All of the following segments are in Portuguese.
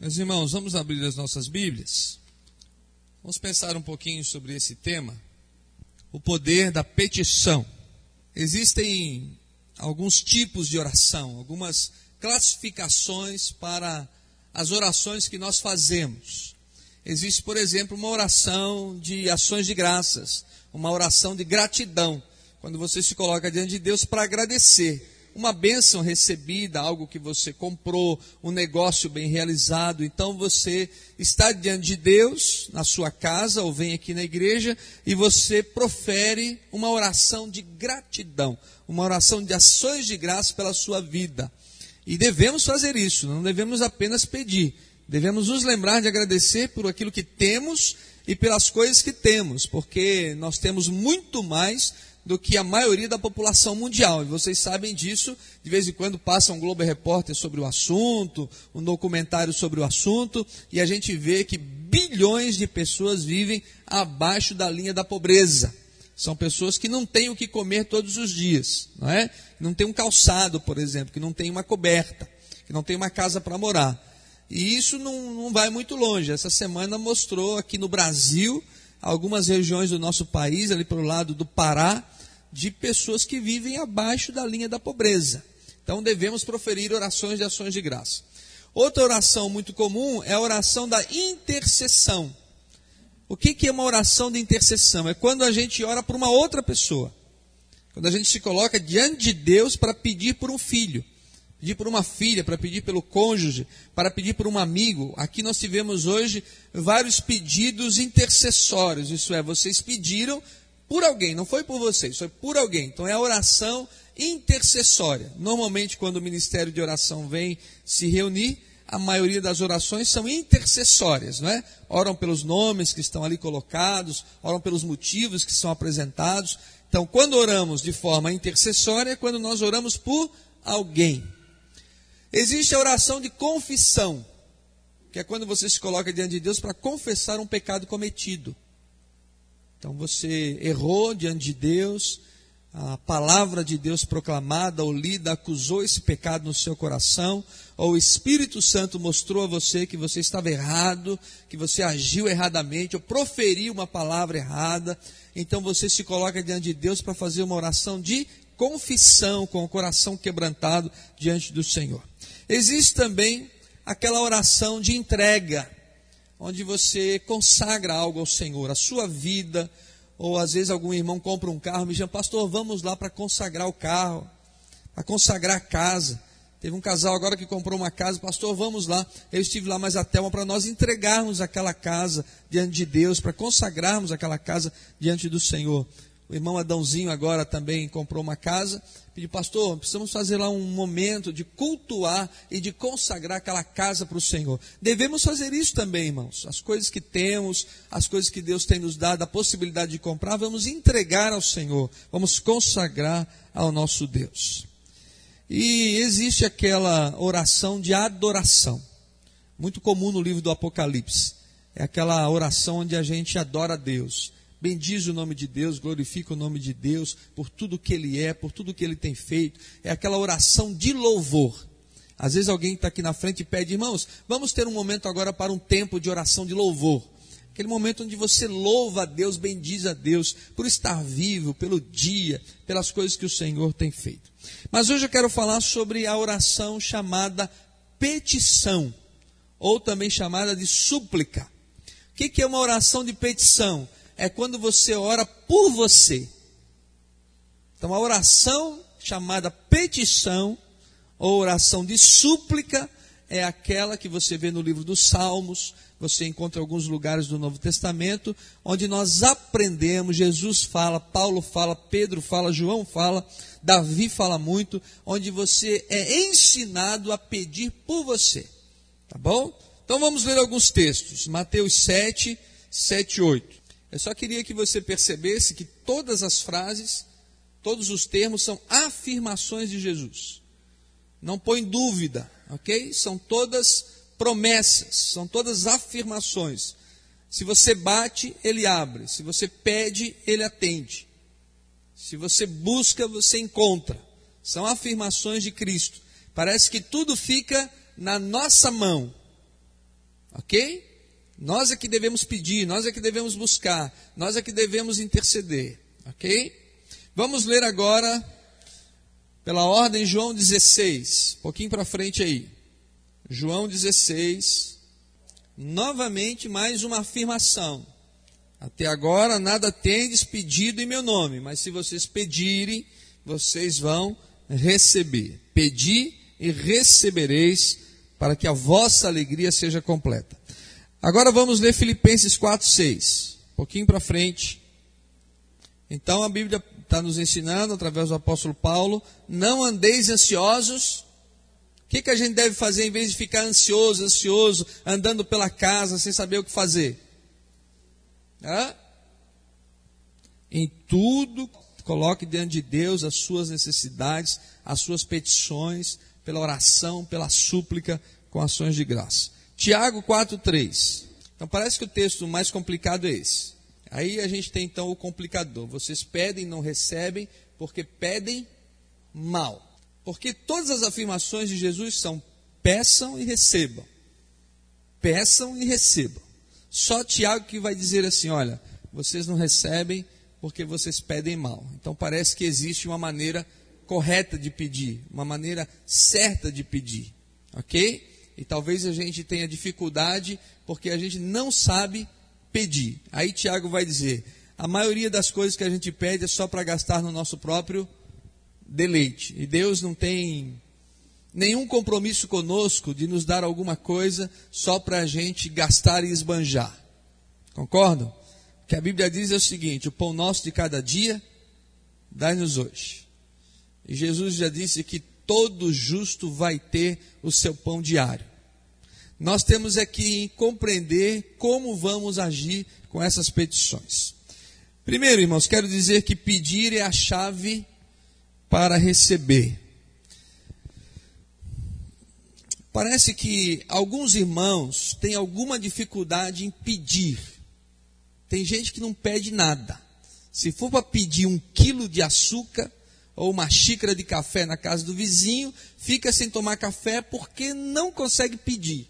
Meus irmãos, vamos abrir as nossas Bíblias. Vamos pensar um pouquinho sobre esse tema, o poder da petição. Existem alguns tipos de oração, algumas classificações para as orações que nós fazemos. Existe, por exemplo, uma oração de ações de graças, uma oração de gratidão, quando você se coloca diante de Deus para agradecer uma bênção recebida, algo que você comprou, um negócio bem realizado. Então você está diante de Deus, na sua casa, ou vem aqui na igreja, e você profere uma oração de gratidão, uma oração de ações de graça pela sua vida. E devemos fazer isso, não devemos apenas pedir, devemos nos lembrar de agradecer por aquilo que temos e pelas coisas que temos, porque nós temos muito mais do que a maioria da população mundial. E vocês sabem disso, de vez em quando passa um Globo Repórter sobre o assunto, um documentário sobre o assunto, e a gente vê que bilhões de pessoas vivem abaixo da linha da pobreza. São pessoas que não têm o que comer todos os dias, não é? Não tem um calçado, por exemplo, que não tem uma coberta, que não tem uma casa para morar. E isso não, não vai muito longe. Essa semana mostrou aqui no Brasil algumas regiões do nosso país, ali pelo lado do Pará, de pessoas que vivem abaixo da linha da pobreza. Então devemos proferir orações de ações de graça. Outra oração muito comum é a oração da intercessão. O que, é uma oração de intercessão? É quando a gente ora por uma outra pessoa. Quando a gente se coloca diante de Deus para pedir por um filho pedir por uma filha, para pedir pelo cônjuge, para pedir por um amigo. Aqui nós tivemos hoje vários pedidos intercessórios, isso é, vocês pediram por alguém, não foi por vocês, foi por alguém. Então é a oração intercessória. Normalmente, quando o ministério de oração vem se reunir, a maioria das orações são intercessórias, não é? Oram pelos nomes que estão ali colocados, oram pelos motivos que são apresentados. Então, quando oramos de forma intercessória, é quando nós oramos por alguém. Existe a oração de confissão, que é quando você se coloca diante de Deus para confessar um pecado cometido. Então você errou diante de Deus, a palavra de Deus proclamada ou lida acusou esse pecado no seu coração, ou o Espírito Santo mostrou a você que você estava errado, que você agiu erradamente, ou proferiu uma palavra errada. Então você se coloca diante de Deus para fazer uma oração de confissão, com o coração quebrantado diante do Senhor. Existe também aquela oração de entrega, onde você consagra algo ao Senhor, a sua vida, ou às vezes algum irmão compra um carro, me chama, pastor, vamos lá para consagrar o carro, para consagrar a casa. Teve um casal agora que comprou uma casa, pastor, vamos lá. Eu estive lá mais até uma para nós entregarmos aquela casa diante de Deus, para consagrarmos aquela casa diante do Senhor. O irmão Adãozinho agora também comprou uma casa. Pediu, pastor, precisamos fazer lá um momento de cultuar e de consagrar aquela casa para o Senhor. Devemos fazer isso também, irmãos. As coisas que temos, as coisas que Deus tem nos dado, a possibilidade de comprar, vamos entregar ao Senhor. Vamos consagrar ao nosso Deus. E existe aquela oração de adoração, muito comum no livro do Apocalipse. É aquela oração onde a gente adora a Deus bendiz o nome de Deus, glorifica o nome de Deus por tudo que Ele é, por tudo que Ele tem feito. É aquela oração de louvor. Às vezes alguém está aqui na frente e pede, irmãos, vamos ter um momento agora para um tempo de oração de louvor. Aquele momento onde você louva a Deus, bendiz a Deus por estar vivo, pelo dia, pelas coisas que o Senhor tem feito. Mas hoje eu quero falar sobre a oração chamada petição, ou também chamada de súplica. O que é uma oração de petição? É quando você ora por você. Então, a oração chamada petição, ou oração de súplica, é aquela que você vê no livro dos Salmos, você encontra alguns lugares do Novo Testamento, onde nós aprendemos, Jesus fala, Paulo fala, Pedro fala, João fala, Davi fala muito, onde você é ensinado a pedir por você. Tá bom? Então vamos ler alguns textos. Mateus 7, 7 e 8. Eu só queria que você percebesse que todas as frases, todos os termos são afirmações de Jesus. Não põe dúvida, ok? São todas promessas, são todas afirmações. Se você bate, ele abre. Se você pede, ele atende. Se você busca, você encontra. São afirmações de Cristo. Parece que tudo fica na nossa mão. Ok? Nós é que devemos pedir, nós é que devemos buscar, nós é que devemos interceder. Ok? Vamos ler agora, pela ordem, João 16, um pouquinho para frente aí. João 16, novamente mais uma afirmação. Até agora nada tendes pedido em meu nome, mas se vocês pedirem, vocês vão receber. Pedi e recebereis, para que a vossa alegria seja completa. Agora vamos ler Filipenses 4, 6. Um pouquinho para frente. Então a Bíblia está nos ensinando, através do apóstolo Paulo, não andeis ansiosos. O que, que a gente deve fazer em vez de ficar ansioso, ansioso, andando pela casa sem saber o que fazer? Hã? Em tudo, coloque diante de Deus as suas necessidades, as suas petições, pela oração, pela súplica, com ações de graça. Tiago 4,3. Então parece que o texto mais complicado é esse. Aí a gente tem então o complicador. Vocês pedem, não recebem, porque pedem mal. Porque todas as afirmações de Jesus são peçam e recebam. Peçam e recebam. Só Tiago que vai dizer assim: olha, vocês não recebem porque vocês pedem mal. Então parece que existe uma maneira correta de pedir, uma maneira certa de pedir, ok? E talvez a gente tenha dificuldade porque a gente não sabe pedir. Aí Tiago vai dizer: a maioria das coisas que a gente pede é só para gastar no nosso próprio deleite. E Deus não tem nenhum compromisso conosco de nos dar alguma coisa só para a gente gastar e esbanjar. Concordam? O que a Bíblia diz é o seguinte: o pão nosso de cada dia, dai-nos hoje. E Jesus já disse que todo justo vai ter o seu pão diário. Nós temos é compreender como vamos agir com essas petições. Primeiro, irmãos, quero dizer que pedir é a chave para receber. Parece que alguns irmãos têm alguma dificuldade em pedir. Tem gente que não pede nada. Se for para pedir um quilo de açúcar ou uma xícara de café na casa do vizinho, fica sem tomar café porque não consegue pedir.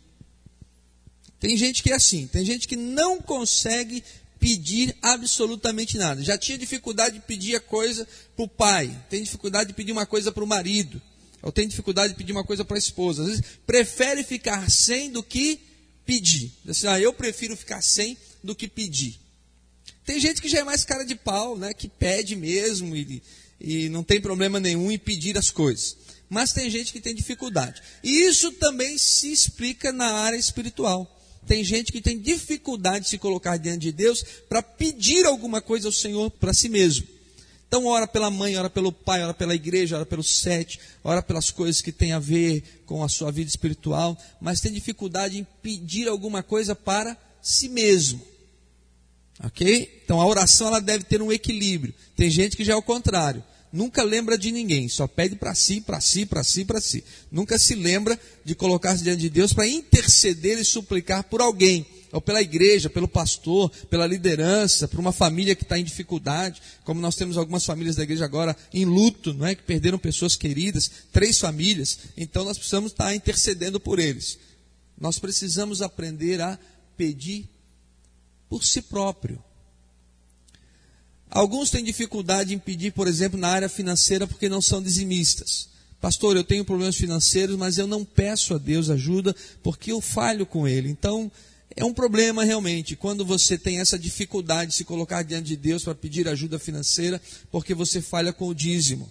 Tem gente que é assim, tem gente que não consegue pedir absolutamente nada. Já tinha dificuldade de pedir a coisa para o pai, tem dificuldade de pedir uma coisa para o marido, ou tem dificuldade de pedir uma coisa para a esposa. Às vezes prefere ficar sem do que pedir. Assim, ah, eu prefiro ficar sem do que pedir. Tem gente que já é mais cara de pau, né, que pede mesmo e, e não tem problema nenhum em pedir as coisas. Mas tem gente que tem dificuldade. E isso também se explica na área espiritual. Tem gente que tem dificuldade de se colocar diante de Deus para pedir alguma coisa ao Senhor para si mesmo. Então, ora pela mãe, ora pelo pai, ora pela igreja, ora pelos sete, ora pelas coisas que têm a ver com a sua vida espiritual, mas tem dificuldade em pedir alguma coisa para si mesmo. Ok? Então, a oração ela deve ter um equilíbrio. Tem gente que já é o contrário nunca lembra de ninguém, só pede para si, para si, para si, para si. Nunca se lembra de colocar-se diante de Deus para interceder e suplicar por alguém, ou pela igreja, pelo pastor, pela liderança, por uma família que está em dificuldade, como nós temos algumas famílias da igreja agora em luto, não é? Que perderam pessoas queridas, três famílias. Então nós precisamos estar intercedendo por eles. Nós precisamos aprender a pedir por si próprio. Alguns têm dificuldade em pedir, por exemplo, na área financeira porque não são dizimistas. Pastor, eu tenho problemas financeiros, mas eu não peço a Deus ajuda porque eu falho com Ele. Então, é um problema realmente quando você tem essa dificuldade de se colocar diante de Deus para pedir ajuda financeira porque você falha com o dízimo.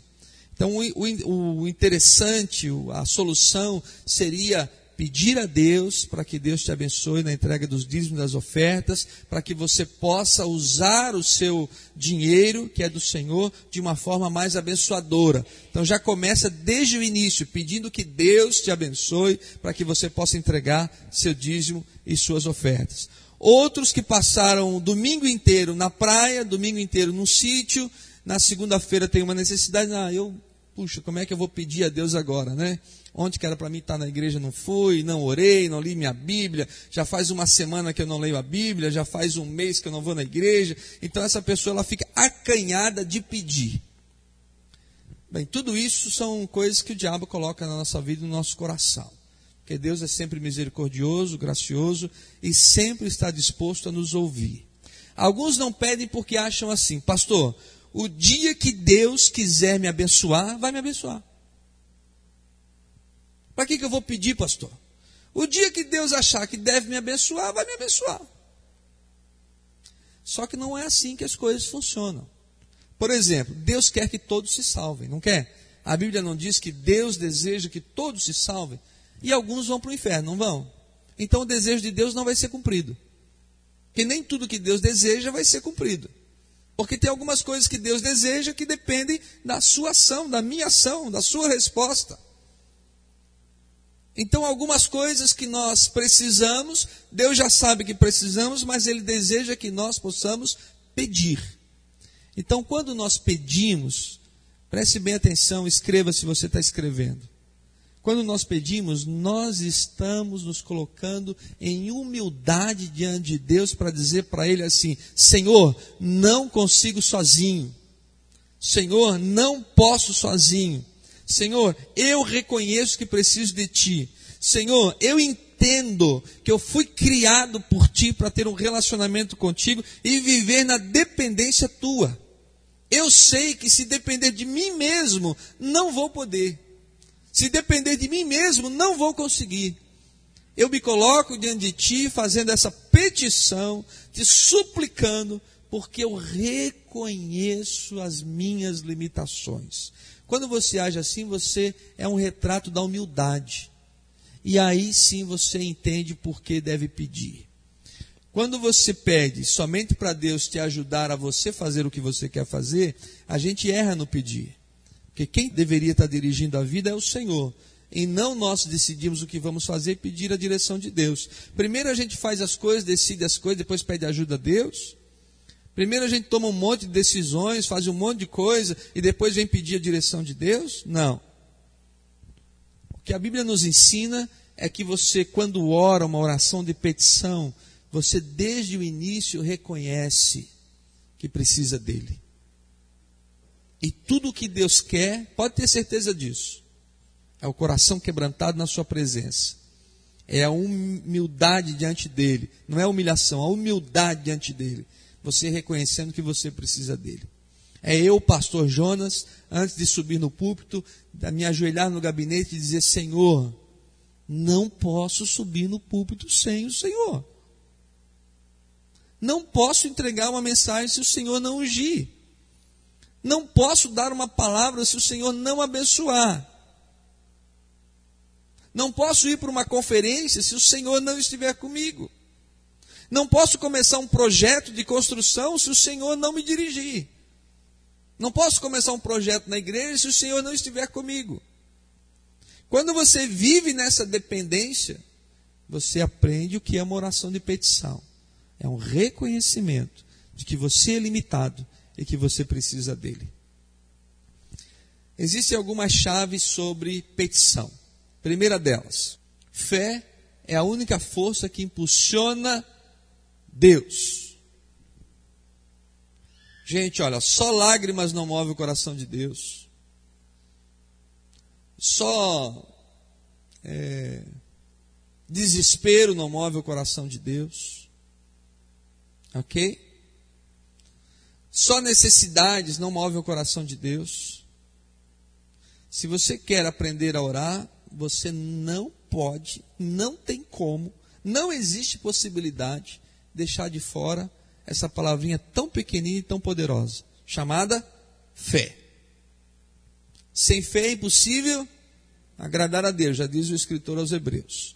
Então, o, o, interessante, a solução seria pedir a Deus para que Deus te abençoe na entrega dos dízimos das ofertas, para que você possa usar o seu dinheiro, que é do Senhor, de uma forma mais abençoadora. Então já começa desde o início, pedindo que Deus te abençoe, para que você possa entregar seu dízimo e suas ofertas. Outros que passaram o domingo inteiro na praia, domingo inteiro no sítio, na segunda-feira tem uma necessidade, ah, eu, puxa, como é que eu vou pedir a Deus agora, né? Ontem que era para mim estar na igreja não fui, não orei, não li minha Bíblia, já faz uma semana que eu não leio a Bíblia, já faz um mês que eu não vou na igreja. Então essa pessoa ela fica acanhada de pedir. Bem, tudo isso são coisas que o diabo coloca na nossa vida, no nosso coração. porque Deus é sempre misericordioso, gracioso e sempre está disposto a nos ouvir. Alguns não pedem porque acham assim, pastor, o dia que Deus quiser me abençoar, vai me abençoar. Para que, que eu vou pedir, pastor? O dia que Deus achar que deve me abençoar, vai me abençoar. Só que não é assim que as coisas funcionam. Por exemplo, Deus quer que todos se salvem, não quer? A Bíblia não diz que Deus deseja que todos se salvem e alguns vão para o inferno, não vão? Então o desejo de Deus não vai ser cumprido. Que nem tudo que Deus deseja vai ser cumprido. Porque tem algumas coisas que Deus deseja que dependem da sua ação, da minha ação, da sua resposta. Então, algumas coisas que nós precisamos, Deus já sabe que precisamos, mas Ele deseja que nós possamos pedir. Então, quando nós pedimos, preste bem atenção, escreva se você está escrevendo. Quando nós pedimos, nós estamos nos colocando em humildade diante de Deus para dizer para Ele assim: Senhor, não consigo sozinho. Senhor, não posso sozinho. Senhor, eu reconheço que preciso de Ti. Senhor, eu entendo que eu fui criado por Ti para ter um relacionamento contigo e viver na dependência Tua. Eu sei que se depender de mim mesmo, não vou poder. Se depender de mim mesmo, não vou conseguir. Eu me coloco diante de ti fazendo essa petição, te suplicando, porque eu reconheço as minhas limitações. Quando você age assim, você é um retrato da humildade. E aí sim você entende por que deve pedir. Quando você pede somente para Deus te ajudar a você fazer o que você quer fazer, a gente erra no pedir. Porque quem deveria estar dirigindo a vida é o Senhor. E não nós decidimos o que vamos fazer e pedir a direção de Deus. Primeiro a gente faz as coisas, decide as coisas, depois pede ajuda a Deus. Primeiro a gente toma um monte de decisões, faz um monte de coisa e depois vem pedir a direção de Deus? Não. O que a Bíblia nos ensina é que você, quando ora uma oração de petição, você desde o início reconhece que precisa dele. E tudo o que Deus quer, pode ter certeza disso, é o coração quebrantado na Sua presença. É a humildade diante dele. Não é humilhação, a humildade diante dele. Você reconhecendo que você precisa dele. É eu, pastor Jonas, antes de subir no púlpito, me ajoelhar no gabinete e dizer: Senhor, não posso subir no púlpito sem o Senhor. Não posso entregar uma mensagem se o Senhor não ungir. Não posso dar uma palavra se o Senhor não abençoar. Não posso ir para uma conferência se o Senhor não estiver comigo. Não posso começar um projeto de construção se o Senhor não me dirigir. Não posso começar um projeto na igreja se o Senhor não estiver comigo. Quando você vive nessa dependência, você aprende o que é uma oração de petição. É um reconhecimento de que você é limitado e que você precisa dele. Existem algumas chaves sobre petição. Primeira delas, fé é a única força que impulsiona Deus. Gente, olha, só lágrimas não move o coração de Deus. Só é, desespero não move o coração de Deus. Ok? Só necessidades não movem o coração de Deus. Se você quer aprender a orar, você não pode, não tem como, não existe possibilidade deixar de fora essa palavrinha tão pequenina e tão poderosa, chamada fé. Sem fé é impossível agradar a Deus, já diz o escritor aos Hebreus.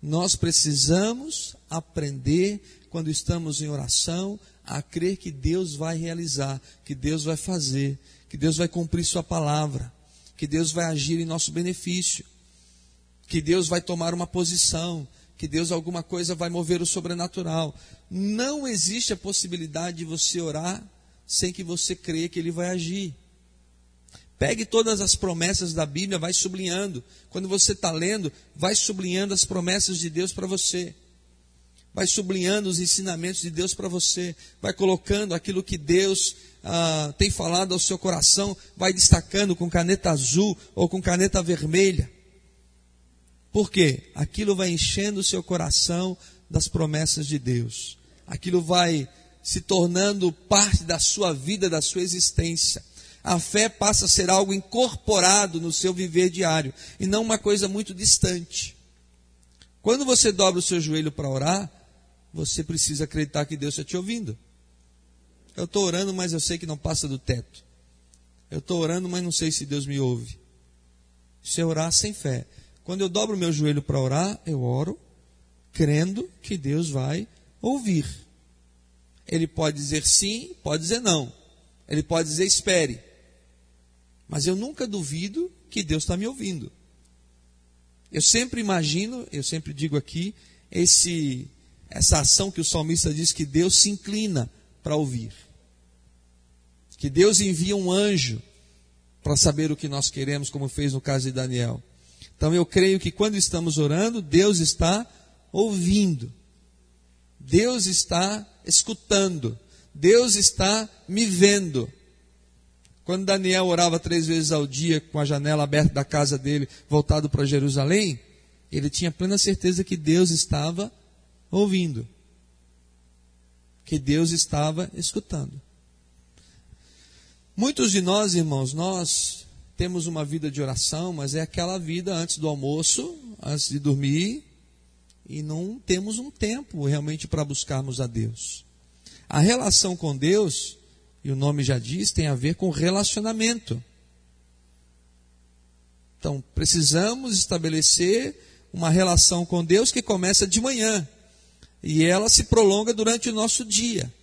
Nós precisamos aprender, quando estamos em oração, a crer que Deus vai realizar, que Deus vai fazer, que Deus vai cumprir Sua palavra, que Deus vai agir em nosso benefício, que Deus vai tomar uma posição, que Deus alguma coisa vai mover o sobrenatural. Não existe a possibilidade de você orar sem que você creia que Ele vai agir. Pegue todas as promessas da Bíblia, vai sublinhando. Quando você está lendo, vai sublinhando as promessas de Deus para você vai sublinhando os ensinamentos de Deus para você, vai colocando aquilo que Deus ah, tem falado ao seu coração, vai destacando com caneta azul ou com caneta vermelha. Por quê? Aquilo vai enchendo o seu coração das promessas de Deus. Aquilo vai se tornando parte da sua vida, da sua existência. A fé passa a ser algo incorporado no seu viver diário e não uma coisa muito distante. Quando você dobra o seu joelho para orar, você precisa acreditar que Deus está te ouvindo. Eu estou orando, mas eu sei que não passa do teto. Eu estou orando, mas não sei se Deus me ouve. Isso é orar sem fé. Quando eu dobro o meu joelho para orar, eu oro, crendo que Deus vai ouvir. Ele pode dizer sim, pode dizer não. Ele pode dizer espere. Mas eu nunca duvido que Deus está me ouvindo. Eu sempre imagino, eu sempre digo aqui, esse, essa ação que o salmista diz que Deus se inclina para ouvir. Que Deus envia um anjo para saber o que nós queremos, como fez no caso de Daniel. Então eu creio que quando estamos orando, Deus está ouvindo. Deus está escutando. Deus está me vendo. Quando Daniel orava três vezes ao dia, com a janela aberta da casa dele, voltado para Jerusalém, ele tinha plena certeza que Deus estava ouvindo que Deus estava escutando. Muitos de nós, irmãos, nós temos uma vida de oração, mas é aquela vida antes do almoço, antes de dormir, e não temos um tempo realmente para buscarmos a Deus. A relação com Deus, e o nome já diz, tem a ver com relacionamento. Então, precisamos estabelecer uma relação com Deus que começa de manhã e ela se prolonga durante o nosso dia.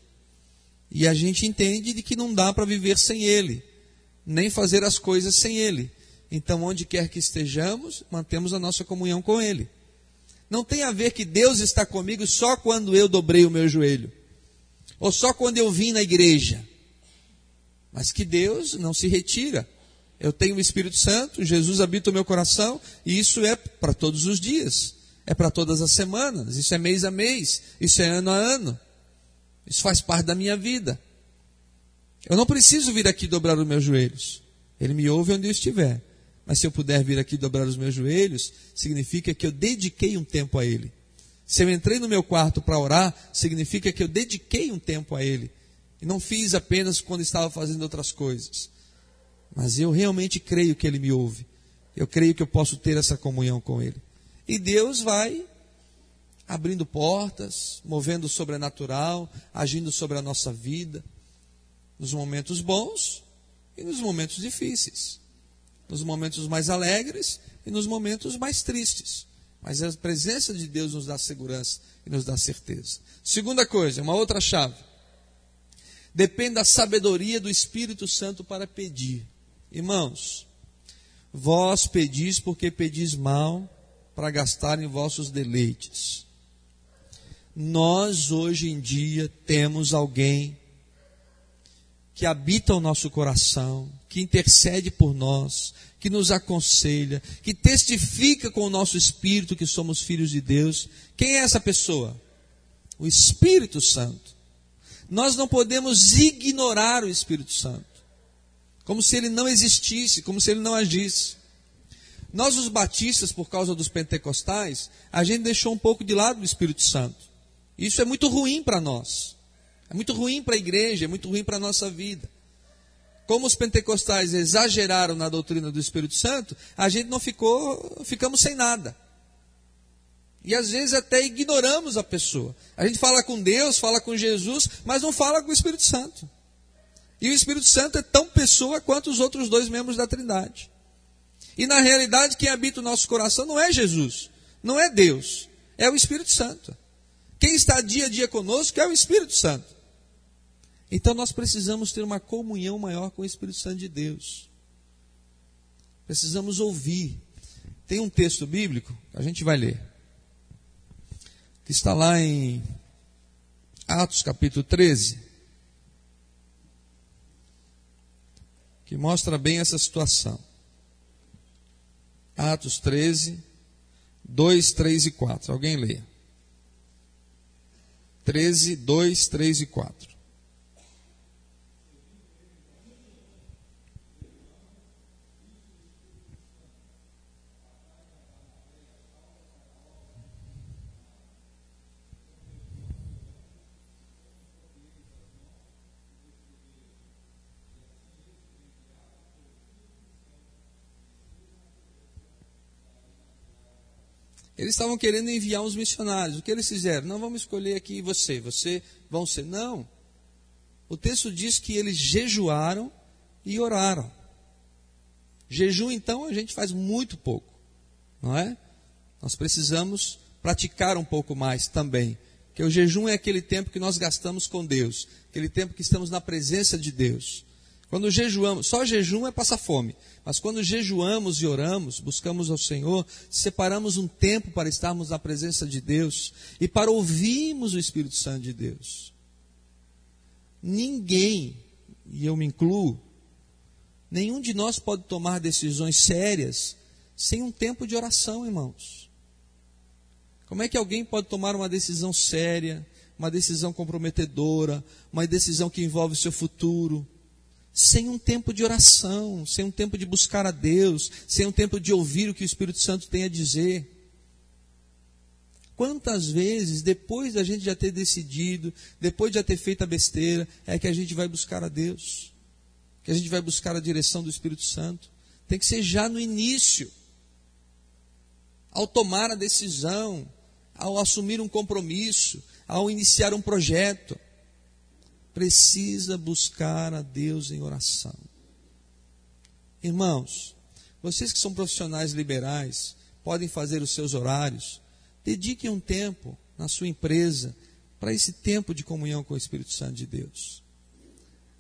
E a gente entende de que não dá para viver sem Ele, nem fazer as coisas sem Ele. Então, onde quer que estejamos, mantemos a nossa comunhão com Ele. Não tem a ver que Deus está comigo só quando eu dobrei o meu joelho, ou só quando eu vim na igreja. Mas que Deus não se retira. Eu tenho o Espírito Santo, Jesus habita o meu coração, e isso é para todos os dias é para todas as semanas, isso é mês a mês, isso é ano a ano. Isso faz parte da minha vida. Eu não preciso vir aqui dobrar os meus joelhos. Ele me ouve onde eu estiver. Mas se eu puder vir aqui dobrar os meus joelhos, significa que eu dediquei um tempo a Ele. Se eu entrei no meu quarto para orar, significa que eu dediquei um tempo a Ele. E não fiz apenas quando estava fazendo outras coisas. Mas eu realmente creio que Ele me ouve. Eu creio que eu posso ter essa comunhão com Ele. E Deus vai abrindo portas, movendo o sobrenatural, agindo sobre a nossa vida, nos momentos bons e nos momentos difíceis, nos momentos mais alegres e nos momentos mais tristes. Mas a presença de Deus nos dá segurança e nos dá certeza. Segunda coisa, uma outra chave. Depende da sabedoria do Espírito Santo para pedir. Irmãos, vós pedis porque pedis mal para gastar em vossos deleites. Nós hoje em dia temos alguém que habita o nosso coração, que intercede por nós, que nos aconselha, que testifica com o nosso espírito que somos filhos de Deus. Quem é essa pessoa? O Espírito Santo. Nós não podemos ignorar o Espírito Santo, como se ele não existisse, como se ele não agisse. Nós, os batistas, por causa dos pentecostais, a gente deixou um pouco de lado o Espírito Santo. Isso é muito ruim para nós. É muito ruim para a igreja, é muito ruim para a nossa vida. Como os pentecostais exageraram na doutrina do Espírito Santo, a gente não ficou, ficamos sem nada. E às vezes até ignoramos a pessoa. A gente fala com Deus, fala com Jesus, mas não fala com o Espírito Santo. E o Espírito Santo é tão pessoa quanto os outros dois membros da Trindade. E na realidade, quem habita o nosso coração não é Jesus, não é Deus, é o Espírito Santo. Quem está dia a dia conosco é o Espírito Santo. Então nós precisamos ter uma comunhão maior com o Espírito Santo de Deus. Precisamos ouvir. Tem um texto bíblico, a gente vai ler, que está lá em Atos capítulo 13, que mostra bem essa situação. Atos 13, 2, 3 e 4. Alguém lê. 13, 2, 3 e 4. Eles estavam querendo enviar uns missionários. O que eles fizeram? Não vamos escolher aqui você, você vão ser. Não. O texto diz que eles jejuaram e oraram. Jejum, então, a gente faz muito pouco, não é? Nós precisamos praticar um pouco mais também. Que o jejum é aquele tempo que nós gastamos com Deus, aquele tempo que estamos na presença de Deus. Quando jejuamos, só jejum é passar fome, mas quando jejuamos e oramos, buscamos ao Senhor, separamos um tempo para estarmos na presença de Deus e para ouvirmos o Espírito Santo de Deus. Ninguém, e eu me incluo, nenhum de nós pode tomar decisões sérias sem um tempo de oração, irmãos. Como é que alguém pode tomar uma decisão séria, uma decisão comprometedora, uma decisão que envolve o seu futuro, sem um tempo de oração, sem um tempo de buscar a Deus, sem um tempo de ouvir o que o Espírito Santo tem a dizer? Quantas vezes, depois da gente já ter decidido, depois de já ter feito a besteira, é que a gente vai buscar a Deus? Que a gente vai buscar a direção do Espírito Santo? Tem que ser já no início. Ao tomar a decisão, ao assumir um compromisso, ao iniciar um projeto. Precisa buscar a Deus em oração. Irmãos, vocês que são profissionais liberais, podem fazer os seus horários, Dedique um tempo na sua empresa para esse tempo de comunhão com o Espírito Santo de Deus.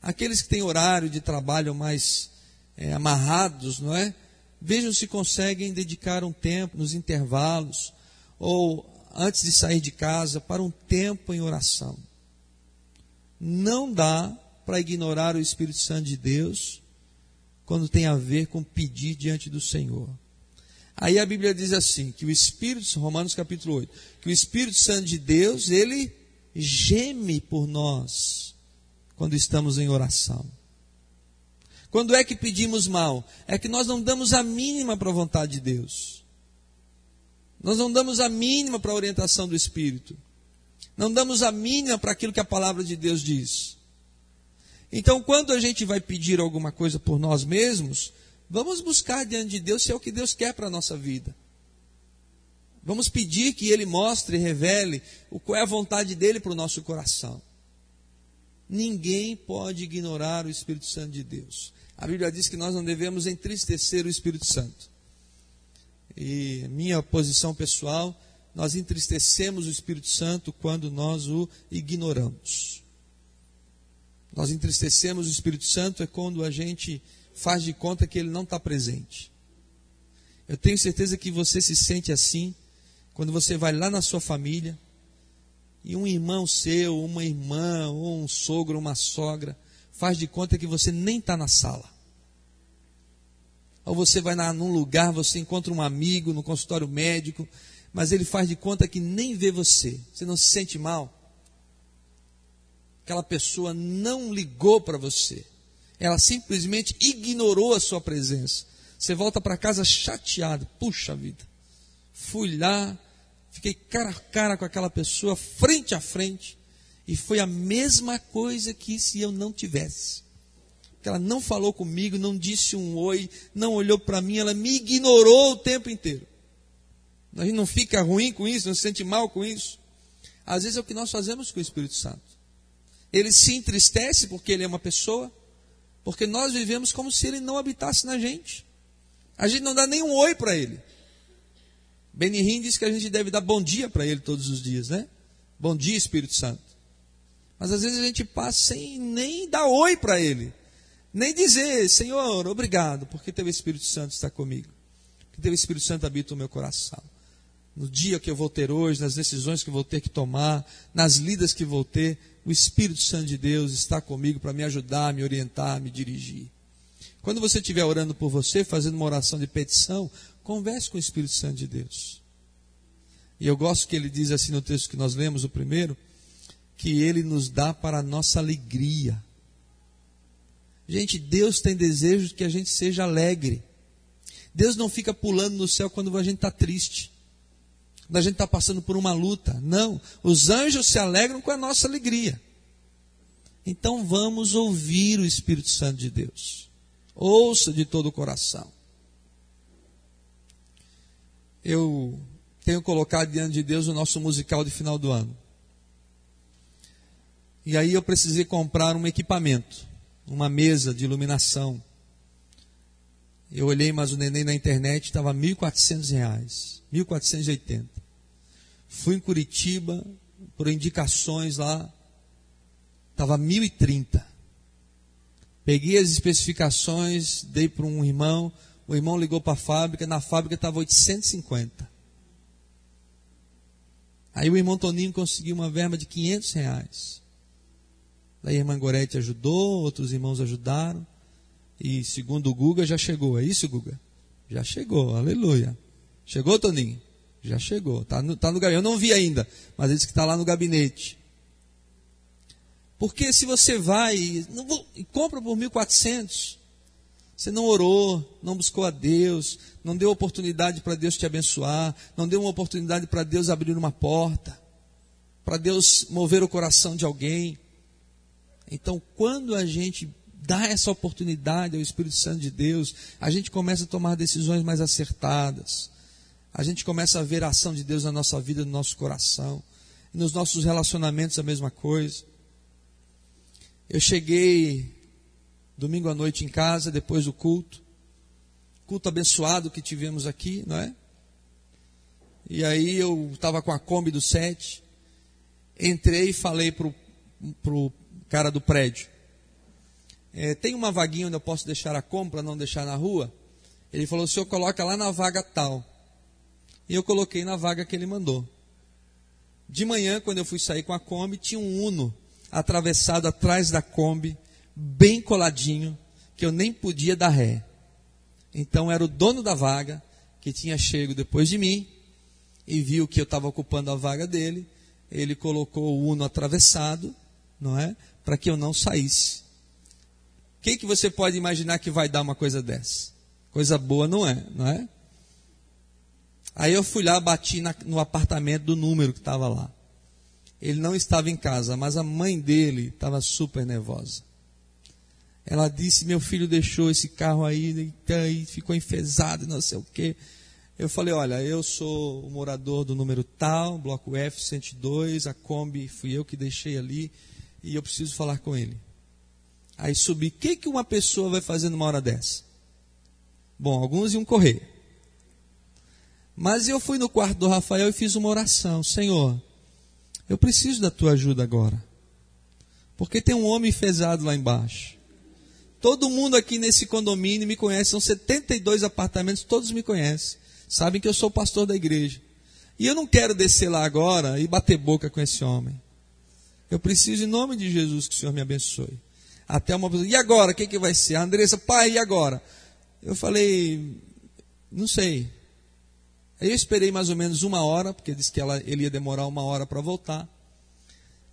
Aqueles que têm horário de trabalho mais é, amarrados, não é? Vejam se conseguem dedicar um tempo nos intervalos ou antes de sair de casa para um tempo em oração. Não dá para ignorar o Espírito Santo de Deus quando tem a ver com pedir diante do Senhor. Aí a Bíblia diz assim, que o Espírito, Romanos capítulo 8, que o Espírito Santo de Deus, ele geme por nós quando estamos em oração. Quando é que pedimos mal? É que nós não damos a mínima para a vontade de Deus. Nós não damos a mínima para a orientação do Espírito. Não damos a mínima para aquilo que a palavra de Deus diz. Então, quando a gente vai pedir alguma coisa por nós mesmos, Vamos buscar diante de Deus se é o que Deus quer para a nossa vida. Vamos pedir que Ele mostre e revele o qual é a vontade dele para o nosso coração. Ninguém pode ignorar o Espírito Santo de Deus. A Bíblia diz que nós não devemos entristecer o Espírito Santo. E minha posição pessoal, nós entristecemos o Espírito Santo quando nós o ignoramos. Nós entristecemos o Espírito Santo é quando a gente faz de conta que ele não está presente. Eu tenho certeza que você se sente assim quando você vai lá na sua família e um irmão seu, uma irmã, ou um sogro, uma sogra, faz de conta que você nem está na sala. Ou você vai num lugar, você encontra um amigo no consultório médico, mas ele faz de conta que nem vê você. Você não se sente mal? Aquela pessoa não ligou para você. Ela simplesmente ignorou a sua presença. Você volta para casa chateado. Puxa vida. Fui lá, fiquei cara a cara com aquela pessoa, frente a frente. E foi a mesma coisa que se eu não tivesse. Ela não falou comigo, não disse um oi, não olhou para mim, ela me ignorou o tempo inteiro. A gente não fica ruim com isso, não se sente mal com isso. Às vezes é o que nós fazemos com o Espírito Santo. Ele se entristece porque ele é uma pessoa, porque nós vivemos como se ele não habitasse na gente. A gente não dá nem um oi para ele. Benihim diz que a gente deve dar bom dia para ele todos os dias, né? Bom dia, Espírito Santo. Mas às vezes a gente passa sem nem dar oi para ele. Nem dizer, Senhor, obrigado, porque teu Espírito Santo está comigo. Que teu Espírito Santo habita o meu coração. No dia que eu vou ter hoje, nas decisões que vou ter que tomar, nas lidas que vou ter, o Espírito Santo de Deus está comigo para me ajudar, me orientar, me dirigir. Quando você estiver orando por você, fazendo uma oração de petição, converse com o Espírito Santo de Deus. E eu gosto que ele diz assim no texto que nós lemos, o primeiro, que ele nos dá para a nossa alegria. Gente, Deus tem desejo de que a gente seja alegre. Deus não fica pulando no céu quando a gente está triste quando a gente está passando por uma luta. Não, os anjos se alegram com a nossa alegria. Então vamos ouvir o Espírito Santo de Deus. Ouça de todo o coração. Eu tenho colocado diante de Deus o nosso musical de final do ano. E aí eu precisei comprar um equipamento, uma mesa de iluminação. Eu olhei, mas o neném na internet estava R$ 1.400, 1.480. Fui em Curitiba, por indicações lá, estava 1.030. Peguei as especificações, dei para um irmão, o irmão ligou para a fábrica, na fábrica estava 850. Aí o irmão Toninho conseguiu uma verba de 500 reais. Daí a irmã Gorete ajudou, outros irmãos ajudaram. E segundo o Guga, já chegou. É isso, Guga? Já chegou, aleluia. Chegou, Toninho? Já chegou. Está no, tá no gabinete. Eu não vi ainda, mas ele disse que está lá no gabinete. Porque se você vai e, e compra por 1.400, você não orou, não buscou a Deus, não deu oportunidade para Deus te abençoar, não deu uma oportunidade para Deus abrir uma porta, para Deus mover o coração de alguém. Então, quando a gente dá essa oportunidade ao Espírito Santo de Deus, a gente começa a tomar decisões mais acertadas. A gente começa a ver a ação de Deus na nossa vida, no nosso coração. Nos nossos relacionamentos a mesma coisa. Eu cheguei domingo à noite em casa, depois do culto. Culto abençoado que tivemos aqui, não é? E aí eu estava com a Kombi do 7. Entrei e falei para o cara do prédio é, tem uma vaguinha onde eu posso deixar a compra, não deixar na rua? Ele falou, o senhor coloca lá na vaga tal. E eu coloquei na vaga que ele mandou. De manhã, quando eu fui sair com a Kombi, tinha um Uno atravessado atrás da Kombi, bem coladinho, que eu nem podia dar ré. Então era o dono da vaga, que tinha chego depois de mim, e viu que eu estava ocupando a vaga dele, ele colocou o Uno atravessado, não é? Para que eu não saísse. O que, que você pode imaginar que vai dar uma coisa dessa? Coisa boa não é, não é? Aí eu fui lá, bati na, no apartamento do número que estava lá. Ele não estava em casa, mas a mãe dele estava super nervosa. Ela disse: Meu filho deixou esse carro aí e ficou enfesado, não sei o quê. Eu falei: Olha, eu sou o morador do número tal, bloco F 102, a Kombi fui eu que deixei ali e eu preciso falar com ele. Aí subi. O que, que uma pessoa vai fazer numa hora dessa? Bom, alguns iam correr. Mas eu fui no quarto do Rafael e fiz uma oração. Senhor, eu preciso da tua ajuda agora. Porque tem um homem enfesado lá embaixo. Todo mundo aqui nesse condomínio me conhece. São 72 apartamentos, todos me conhecem. Sabem que eu sou pastor da igreja. E eu não quero descer lá agora e bater boca com esse homem. Eu preciso, em nome de Jesus, que o Senhor me abençoe. Até uma pessoa, e agora? O que, que vai ser? A Andressa, pai, e agora? Eu falei, não sei. Aí eu esperei mais ou menos uma hora, porque disse que ela, ele ia demorar uma hora para voltar.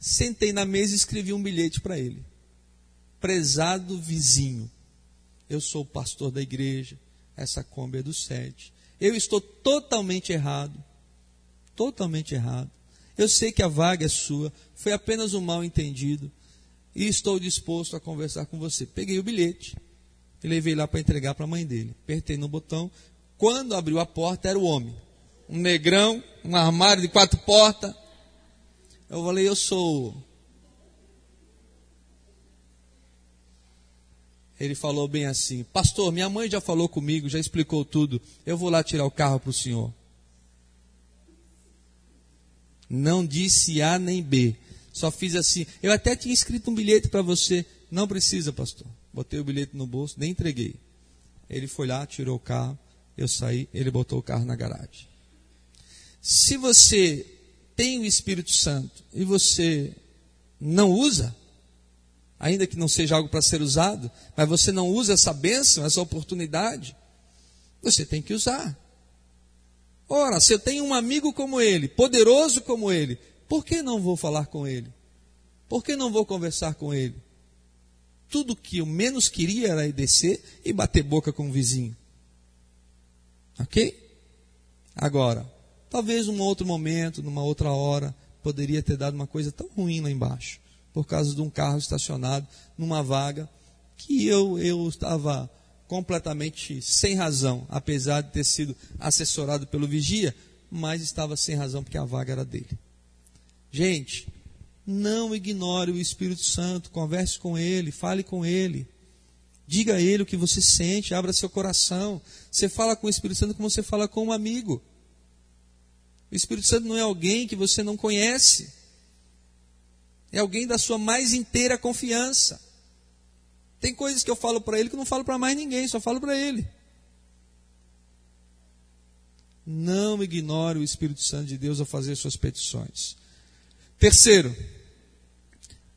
Sentei na mesa e escrevi um bilhete para ele. Prezado vizinho, eu sou o pastor da igreja, essa Kombi é do sete. Eu estou totalmente errado. Totalmente errado. Eu sei que a vaga é sua, foi apenas um mal entendido e estou disposto a conversar com você. Peguei o bilhete e levei lá para entregar para a mãe dele. Apertei no botão. Quando abriu a porta, era o homem. Um negrão, um armário de quatro portas. Eu falei, eu sou. Ele falou bem assim: Pastor, minha mãe já falou comigo, já explicou tudo. Eu vou lá tirar o carro para o senhor. Não disse A nem B. Só fiz assim. Eu até tinha escrito um bilhete para você. Não precisa, pastor. Botei o bilhete no bolso, nem entreguei. Ele foi lá, tirou o carro, eu saí, ele botou o carro na garagem. Se você tem o Espírito Santo e você não usa, ainda que não seja algo para ser usado, mas você não usa essa bênção, essa oportunidade, você tem que usar. Ora, se eu tenho um amigo como ele, poderoso como ele, por que não vou falar com ele? Por que não vou conversar com ele? Tudo que eu menos queria era descer e bater boca com o vizinho. Ok? Agora, talvez num outro momento, numa outra hora, poderia ter dado uma coisa tão ruim lá embaixo, por causa de um carro estacionado numa vaga que eu, eu estava completamente sem razão, apesar de ter sido assessorado pelo vigia, mas estava sem razão porque a vaga era dele. Gente, não ignore o Espírito Santo, converse com ele, fale com ele. Diga a ele o que você sente, abra seu coração. Você fala com o Espírito Santo como você fala com um amigo. O Espírito Santo não é alguém que você não conhece. É alguém da sua mais inteira confiança. Tem coisas que eu falo para ele que eu não falo para mais ninguém, só falo para ele. Não ignore o Espírito Santo de Deus ao fazer suas petições. Terceiro,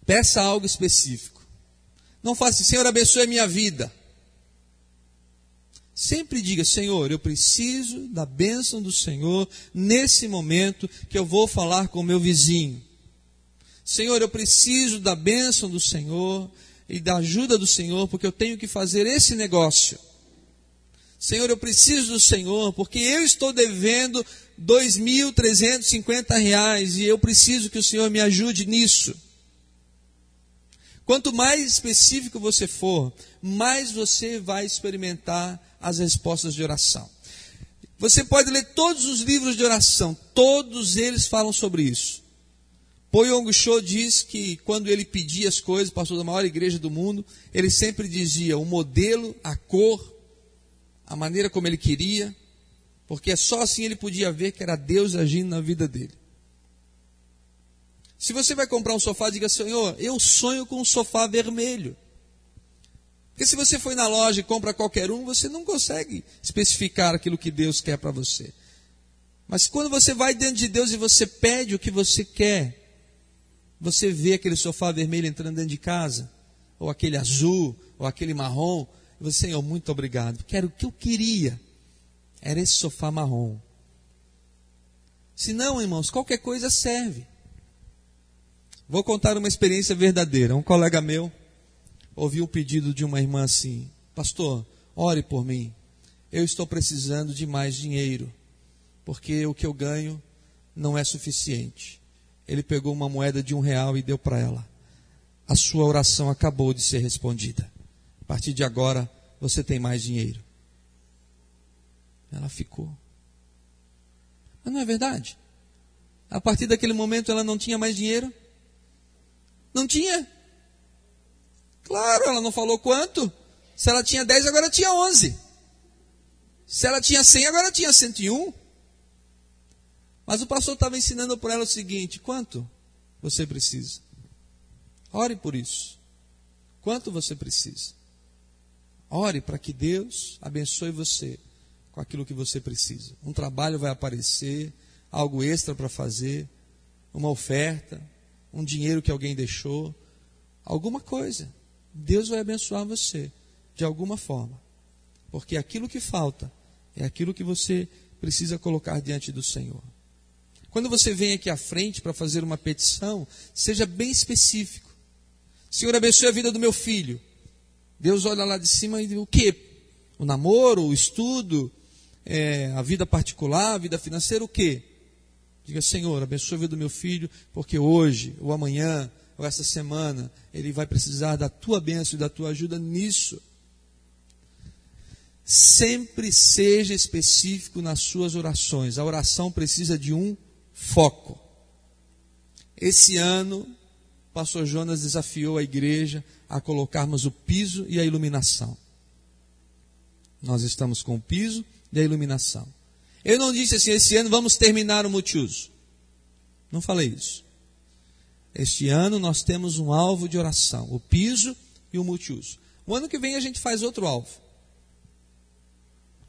peça algo específico. Não faça, Senhor, abençoe a minha vida. Sempre diga, Senhor, eu preciso da bênção do Senhor nesse momento que eu vou falar com o meu vizinho. Senhor, eu preciso da bênção do Senhor e da ajuda do Senhor, porque eu tenho que fazer esse negócio. Senhor, eu preciso do Senhor, porque eu estou devendo R$ 2.350 e eu preciso que o Senhor me ajude nisso. Quanto mais específico você for, mais você vai experimentar as respostas de oração. Você pode ler todos os livros de oração, todos eles falam sobre isso. Po Yong Cho diz que quando ele pedia as coisas, pastor da maior igreja do mundo, ele sempre dizia o modelo, a cor, a maneira como ele queria, porque só assim ele podia ver que era Deus agindo na vida dele. Se você vai comprar um sofá, diga, Senhor, eu sonho com um sofá vermelho. Porque se você foi na loja e compra qualquer um, você não consegue especificar aquilo que Deus quer para você. Mas quando você vai dentro de Deus e você pede o que você quer, você vê aquele sofá vermelho entrando dentro de casa, ou aquele azul, ou aquele marrom, você, Senhor, muito obrigado. Quero o que eu queria. Era esse sofá marrom. Se não, irmãos, qualquer coisa serve. Vou contar uma experiência verdadeira. Um colega meu ouviu o pedido de uma irmã assim: Pastor, ore por mim. Eu estou precisando de mais dinheiro, porque o que eu ganho não é suficiente. Ele pegou uma moeda de um real e deu para ela. A sua oração acabou de ser respondida partir de agora você tem mais dinheiro. Ela ficou. Mas não é verdade? A partir daquele momento ela não tinha mais dinheiro? Não tinha. Claro, ela não falou quanto. Se ela tinha 10, agora tinha 11. Se ela tinha 100, agora tinha 101. Mas o pastor estava ensinando para ela o seguinte: quanto você precisa? Ore por isso. Quanto você precisa? Ore para que Deus abençoe você com aquilo que você precisa. Um trabalho vai aparecer, algo extra para fazer, uma oferta, um dinheiro que alguém deixou, alguma coisa. Deus vai abençoar você de alguma forma. Porque aquilo que falta é aquilo que você precisa colocar diante do Senhor. Quando você vem aqui à frente para fazer uma petição, seja bem específico. Senhor, abençoe a vida do meu filho. Deus olha lá de cima e diz: o que? O namoro, o estudo, é, a vida particular, a vida financeira, o que? Diga, Senhor, abençoe a vida do meu filho, porque hoje, ou amanhã, ou essa semana, ele vai precisar da tua bênção e da tua ajuda nisso. Sempre seja específico nas suas orações. A oração precisa de um foco. Esse ano, pastor Jonas desafiou a igreja a colocarmos o piso e a iluminação. Nós estamos com o piso e a iluminação. Eu não disse assim, esse ano vamos terminar o multiuso. Não falei isso. Este ano nós temos um alvo de oração, o piso e o multiuso. O ano que vem a gente faz outro alvo.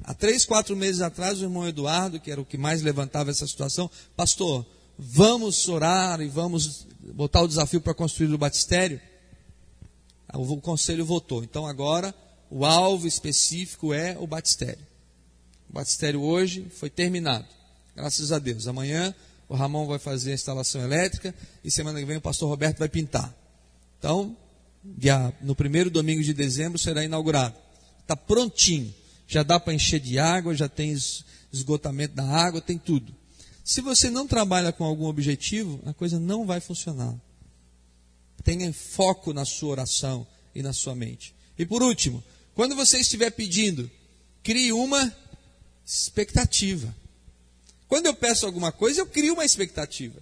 Há três, quatro meses atrás, o irmão Eduardo, que era o que mais levantava essa situação, pastor, vamos orar e vamos botar o desafio para construir o batistério. O conselho votou. Então agora o alvo específico é o batistério. O batistério hoje foi terminado. Graças a Deus. Amanhã o Ramon vai fazer a instalação elétrica e semana que vem o pastor Roberto vai pintar. Então, no primeiro domingo de dezembro será inaugurado. Está prontinho. Já dá para encher de água, já tem esgotamento da água, tem tudo. Se você não trabalha com algum objetivo, a coisa não vai funcionar. Tenha foco na sua oração e na sua mente. E por último, quando você estiver pedindo, crie uma expectativa. Quando eu peço alguma coisa, eu crio uma expectativa.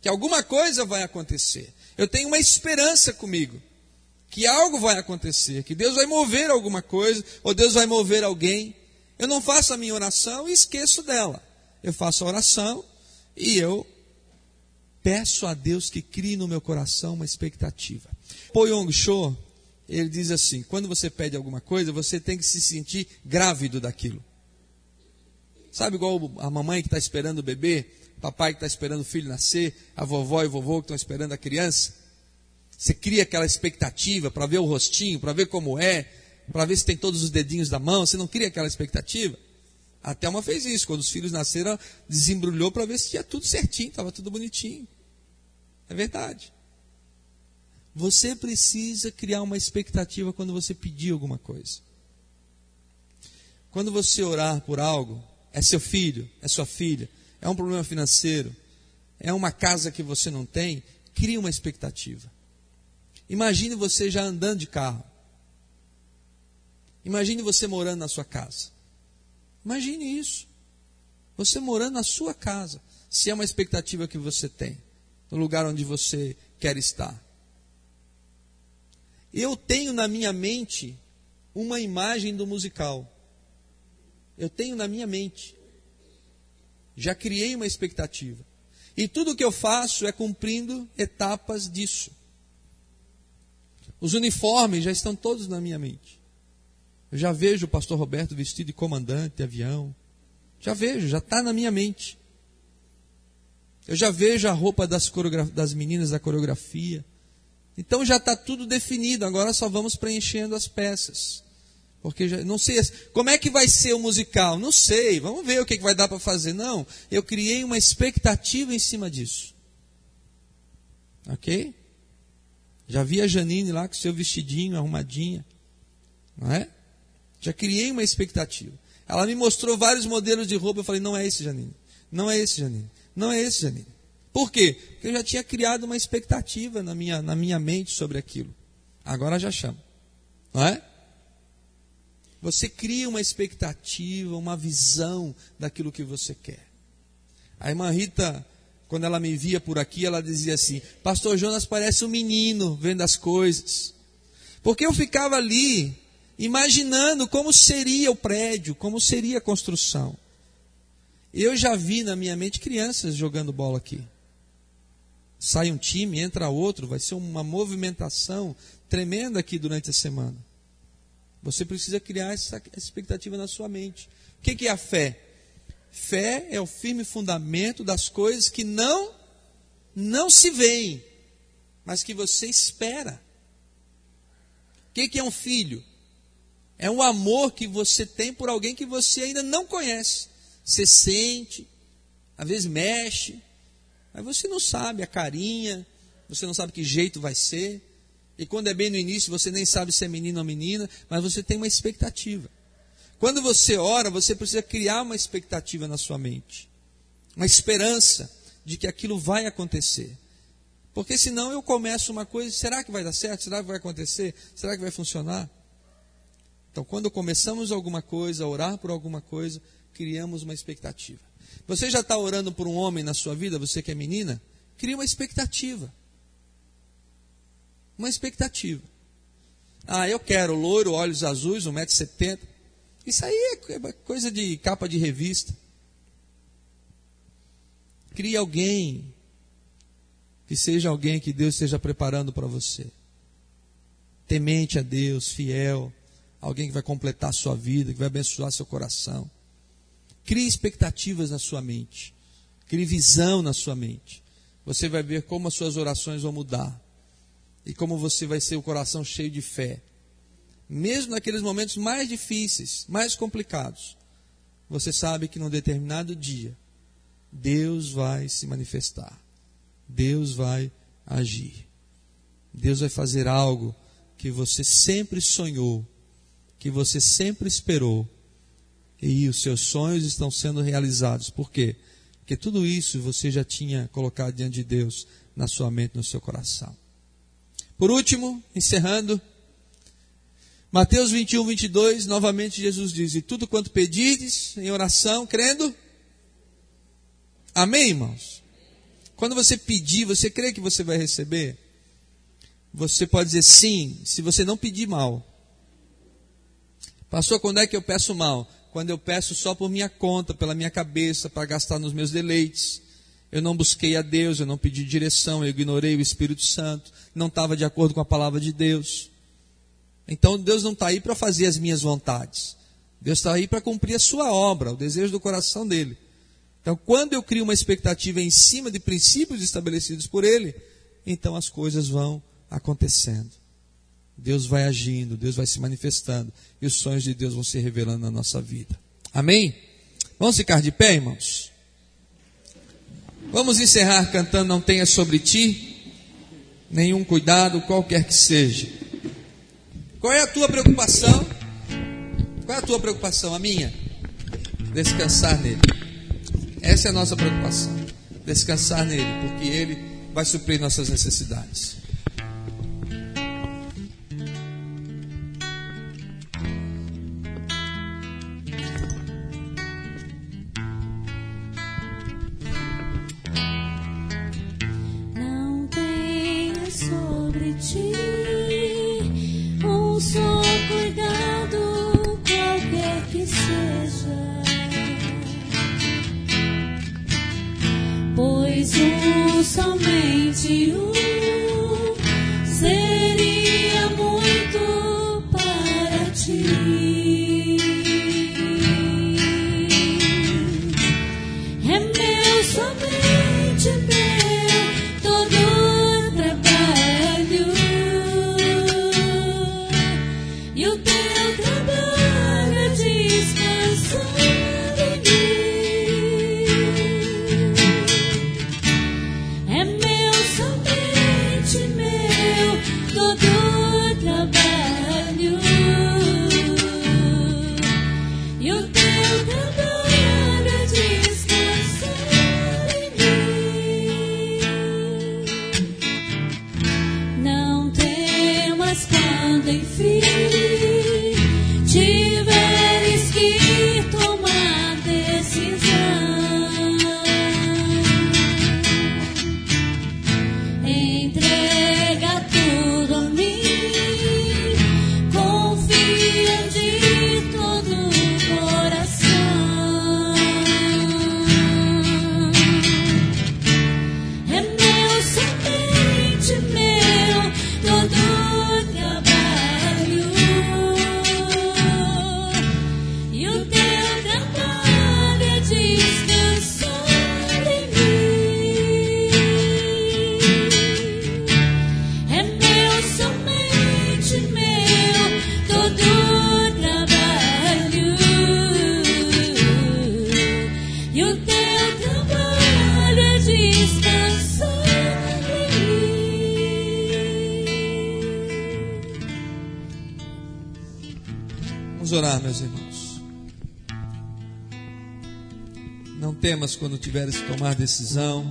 Que alguma coisa vai acontecer. Eu tenho uma esperança comigo. Que algo vai acontecer. Que Deus vai mover alguma coisa. Ou Deus vai mover alguém. Eu não faço a minha oração e esqueço dela. Eu faço a oração e eu peço a Deus que crie no meu coração uma expectativa. Po Yong Cho, ele diz assim: quando você pede alguma coisa, você tem que se sentir grávido daquilo. Sabe igual a mamãe que está esperando o bebê, papai que está esperando o filho nascer, a vovó e o vovô que estão esperando a criança? Você cria aquela expectativa para ver o rostinho, para ver como é, para ver se tem todos os dedinhos da mão. Você não cria aquela expectativa? A Thelma fez isso. Quando os filhos nasceram, desembrulhou para ver se tinha tudo certinho, estava tudo bonitinho. É verdade. Você precisa criar uma expectativa quando você pedir alguma coisa. Quando você orar por algo, é seu filho, é sua filha, é um problema financeiro, é uma casa que você não tem, crie uma expectativa. Imagine você já andando de carro. Imagine você morando na sua casa. Imagine isso. Você morando na sua casa, se é uma expectativa que você tem, no lugar onde você quer estar. Eu tenho na minha mente uma imagem do musical. Eu tenho na minha mente. Já criei uma expectativa. E tudo o que eu faço é cumprindo etapas disso. Os uniformes já estão todos na minha mente. Eu já vejo o pastor Roberto vestido de comandante de avião. Já vejo, já está na minha mente. Eu já vejo a roupa das, das meninas da coreografia. Então já está tudo definido, agora só vamos preenchendo as peças. Porque já, não sei, como é que vai ser o musical? Não sei, vamos ver o que, que vai dar para fazer. Não, eu criei uma expectativa em cima disso. Ok? Já vi a Janine lá com seu vestidinho, arrumadinha. Não é? Já criei uma expectativa. Ela me mostrou vários modelos de roupa. Eu falei: não é esse, Janine. Não é esse, Janine. Não é esse, Janine. Por quê? Porque eu já tinha criado uma expectativa na minha, na minha mente sobre aquilo. Agora já chamo. Não é? Você cria uma expectativa, uma visão daquilo que você quer. A irmã Rita, quando ela me via por aqui, ela dizia assim: Pastor Jonas parece um menino vendo as coisas. Porque eu ficava ali imaginando como seria o prédio, como seria a construção. Eu já vi na minha mente crianças jogando bola aqui. Sai um time, entra outro, vai ser uma movimentação tremenda aqui durante a semana. Você precisa criar essa expectativa na sua mente. O que é a fé? Fé é o firme fundamento das coisas que não não se veem, mas que você espera. O que é um filho? É um amor que você tem por alguém que você ainda não conhece. Você sente, às vezes mexe, mas você não sabe a carinha, você não sabe que jeito vai ser. E quando é bem no início, você nem sabe se é menino ou menina, mas você tem uma expectativa. Quando você ora, você precisa criar uma expectativa na sua mente, uma esperança de que aquilo vai acontecer. Porque senão eu começo uma coisa, será que vai dar certo? Será que vai acontecer? Será que vai funcionar? Então, quando começamos alguma coisa, orar por alguma coisa, criamos uma expectativa. Você já está orando por um homem na sua vida, você que é menina? Cria uma expectativa. Uma expectativa. Ah, eu quero loiro, olhos azuis, 1,70m. Isso aí é coisa de capa de revista. Crie alguém que seja alguém que Deus esteja preparando para você. Temente a Deus, fiel, alguém que vai completar a sua vida, que vai abençoar seu coração. Crie expectativas na sua mente. Crie visão na sua mente. Você vai ver como as suas orações vão mudar. E como você vai ser o coração cheio de fé. Mesmo naqueles momentos mais difíceis, mais complicados. Você sabe que num determinado dia, Deus vai se manifestar. Deus vai agir. Deus vai fazer algo que você sempre sonhou que você sempre esperou. E os seus sonhos estão sendo realizados. Por quê? Porque tudo isso você já tinha colocado diante de Deus, na sua mente, no seu coração. Por último, encerrando, Mateus 21, 22, novamente Jesus diz: E tudo quanto pedides em oração, crendo, Amém, irmãos? Quando você pedir, você crê que você vai receber? Você pode dizer sim, se você não pedir mal. Pastor, quando é que eu peço mal? Quando eu peço só por minha conta, pela minha cabeça, para gastar nos meus deleites. Eu não busquei a Deus, eu não pedi direção, eu ignorei o Espírito Santo, não estava de acordo com a palavra de Deus. Então Deus não está aí para fazer as minhas vontades. Deus está aí para cumprir a sua obra, o desejo do coração dele. Então, quando eu crio uma expectativa em cima de princípios estabelecidos por ele, então as coisas vão acontecendo. Deus vai agindo, Deus vai se manifestando e os sonhos de Deus vão se revelando na nossa vida. Amém? Vamos ficar de pé, irmãos? Vamos encerrar cantando Não Tenha Sobre Ti nenhum cuidado, qualquer que seja. Qual é a tua preocupação? Qual é a tua preocupação? A minha? Descansar nele. Essa é a nossa preocupação. Descansar nele, porque ele vai suprir nossas necessidades. do, do, do, do. Quando tiveres que tomar decisão.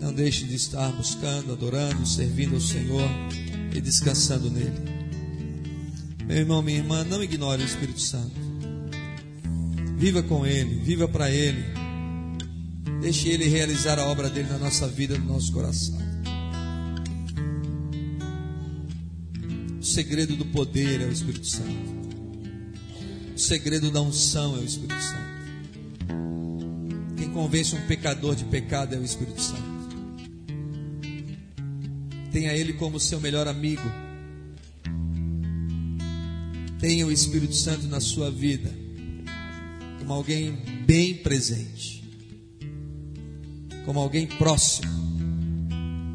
Não deixe de estar buscando, adorando, servindo ao Senhor e descansando nele. Meu irmão, minha irmã, não ignore o Espírito Santo. Viva com Ele, viva para Ele. Deixe Ele realizar a obra dele na nossa vida, no nosso coração. O segredo do poder é o Espírito Santo. O segredo da unção é o Espírito Santo convence um pecador de pecado é o Espírito Santo. Tenha Ele como seu melhor amigo. Tenha o Espírito Santo na sua vida como alguém bem presente, como alguém próximo,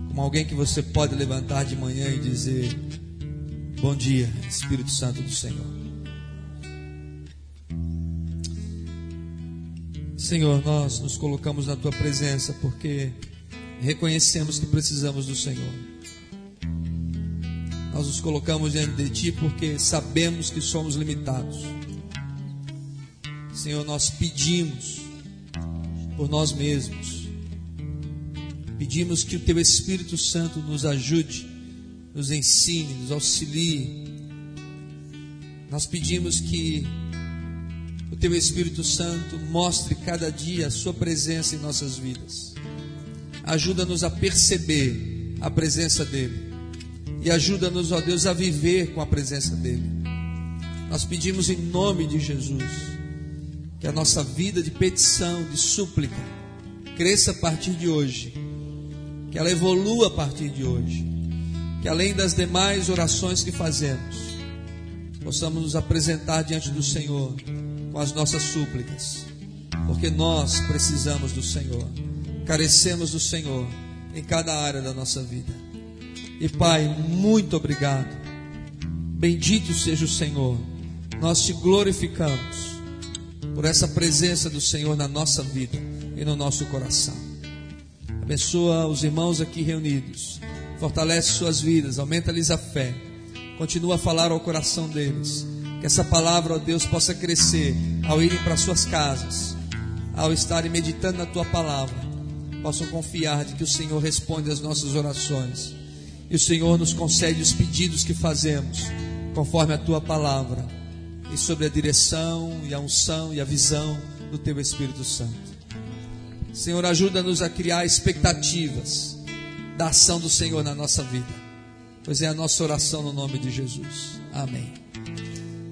como alguém que você pode levantar de manhã e dizer: Bom dia, Espírito Santo do Senhor. Senhor, nós nos colocamos na tua presença porque reconhecemos que precisamos do Senhor. Nós nos colocamos diante de ti porque sabemos que somos limitados. Senhor, nós pedimos por nós mesmos. Pedimos que o teu Espírito Santo nos ajude, nos ensine, nos auxilie. Nós pedimos que o teu Espírito Santo mostre cada dia a sua presença em nossas vidas. Ajuda-nos a perceber a presença dele e ajuda-nos, ó Deus, a viver com a presença dele. Nós pedimos em nome de Jesus que a nossa vida de petição, de súplica, cresça a partir de hoje, que ela evolua a partir de hoje, que além das demais orações que fazemos, possamos nos apresentar diante do Senhor com as nossas súplicas, porque nós precisamos do Senhor, carecemos do Senhor em cada área da nossa vida. E Pai, muito obrigado. Bendito seja o Senhor. Nós te glorificamos por essa presença do Senhor na nossa vida e no nosso coração. Abençoa os irmãos aqui reunidos. Fortalece suas vidas, aumenta-lhes a fé. Continua a falar ao coração deles que essa palavra, ó Deus, possa crescer ao irem para suas casas, ao estarem meditando na tua palavra, possam confiar de que o Senhor responde às nossas orações e o Senhor nos concede os pedidos que fazemos, conforme a tua palavra, e sobre a direção e a unção e a visão do teu Espírito Santo. Senhor, ajuda-nos a criar expectativas da ação do Senhor na nossa vida, pois é a nossa oração no nome de Jesus. Amém.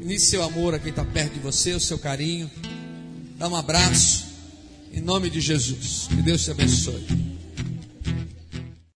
Inicie seu amor a quem está perto de você, o seu carinho. Dá um abraço. Em nome de Jesus. Que Deus te abençoe.